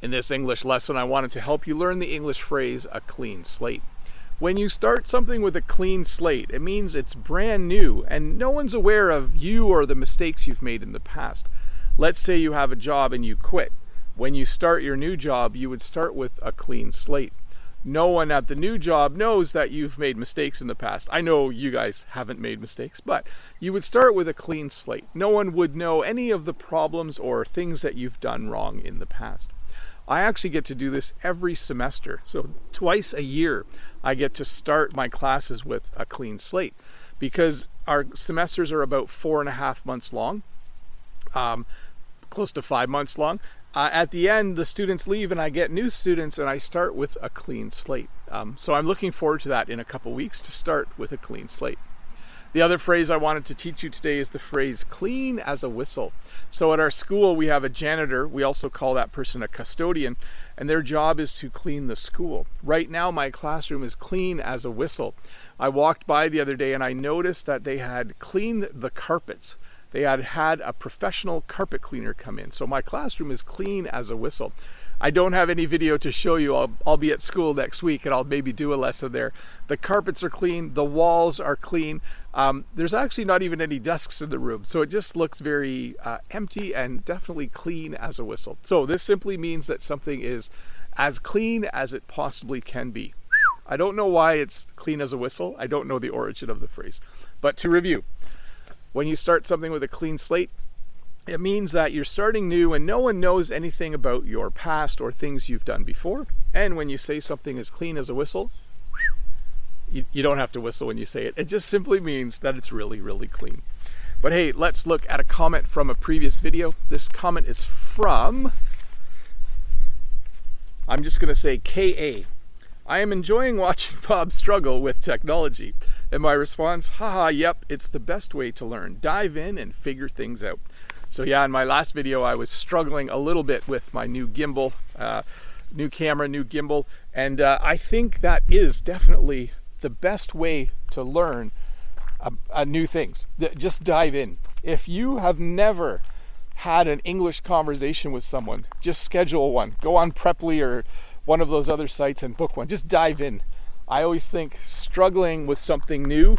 In this English lesson, I wanted to help you learn the English phrase a clean slate. When you start something with a clean slate, it means it's brand new and no one's aware of you or the mistakes you've made in the past. Let's say you have a job and you quit. When you start your new job, you would start with a clean slate. No one at the new job knows that you've made mistakes in the past. I know you guys haven't made mistakes, but you would start with a clean slate. No one would know any of the problems or things that you've done wrong in the past. I actually get to do this every semester. So, twice a year, I get to start my classes with a clean slate because our semesters are about four and a half months long, um, close to five months long. Uh, at the end, the students leave and I get new students and I start with a clean slate. Um, so, I'm looking forward to that in a couple weeks to start with a clean slate. The other phrase I wanted to teach you today is the phrase clean as a whistle. So at our school, we have a janitor. We also call that person a custodian, and their job is to clean the school. Right now, my classroom is clean as a whistle. I walked by the other day and I noticed that they had cleaned the carpets. They had had a professional carpet cleaner come in. So my classroom is clean as a whistle. I don't have any video to show you. I'll, I'll be at school next week and I'll maybe do a lesson there. The carpets are clean, the walls are clean. Um, there's actually not even any desks in the room, so it just looks very uh, empty and definitely clean as a whistle. So this simply means that something is as clean as it possibly can be. I don't know why it's clean as a whistle. I don't know the origin of the phrase. But to review, when you start something with a clean slate, it means that you're starting new and no one knows anything about your past or things you've done before. And when you say something as clean as a whistle, you, you don't have to whistle when you say it. It just simply means that it's really, really clean. But hey, let's look at a comment from a previous video. This comment is from, I'm just going to say KA. I am enjoying watching Bob struggle with technology. And my response, haha, yep, it's the best way to learn. Dive in and figure things out. So yeah, in my last video, I was struggling a little bit with my new gimbal, uh, new camera, new gimbal, and uh, I think that is definitely the best way to learn uh, uh, new things. Just dive in. If you have never had an English conversation with someone, just schedule one. Go on Preply or one of those other sites and book one. Just dive in. I always think struggling with something new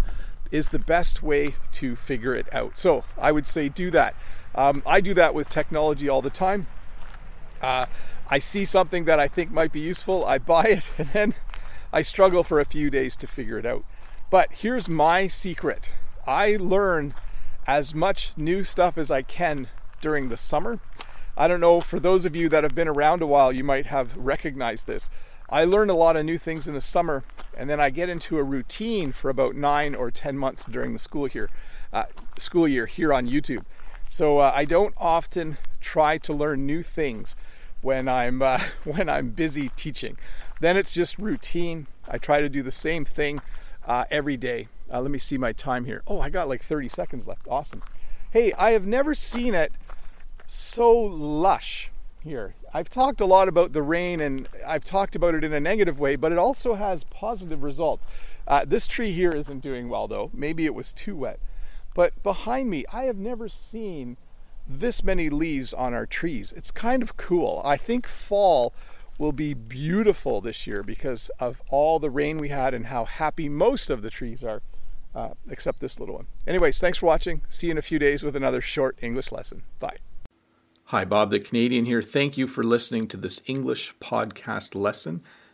is the best way to figure it out. So I would say do that. Um, I do that with technology all the time. Uh, I see something that I think might be useful, I buy it, and then I struggle for a few days to figure it out. But here's my secret I learn as much new stuff as I can during the summer. I don't know, for those of you that have been around a while, you might have recognized this. I learn a lot of new things in the summer, and then I get into a routine for about nine or ten months during the school here, uh, school year here on YouTube. So uh, I don't often try to learn new things when I'm uh, when I'm busy teaching. Then it's just routine. I try to do the same thing uh, every day. Uh, let me see my time here. Oh, I got like 30 seconds left. Awesome. Hey, I have never seen it so lush here. I've talked a lot about the rain and I've talked about it in a negative way, but it also has positive results. Uh, this tree here isn't doing well though. Maybe it was too wet. But behind me, I have never seen this many leaves on our trees. It's kind of cool. I think fall will be beautiful this year because of all the rain we had and how happy most of the trees are, uh, except this little one. Anyways, thanks for watching. See you in a few days with another short English lesson. Bye. Hi, Bob the Canadian here. Thank you for listening to this English podcast lesson.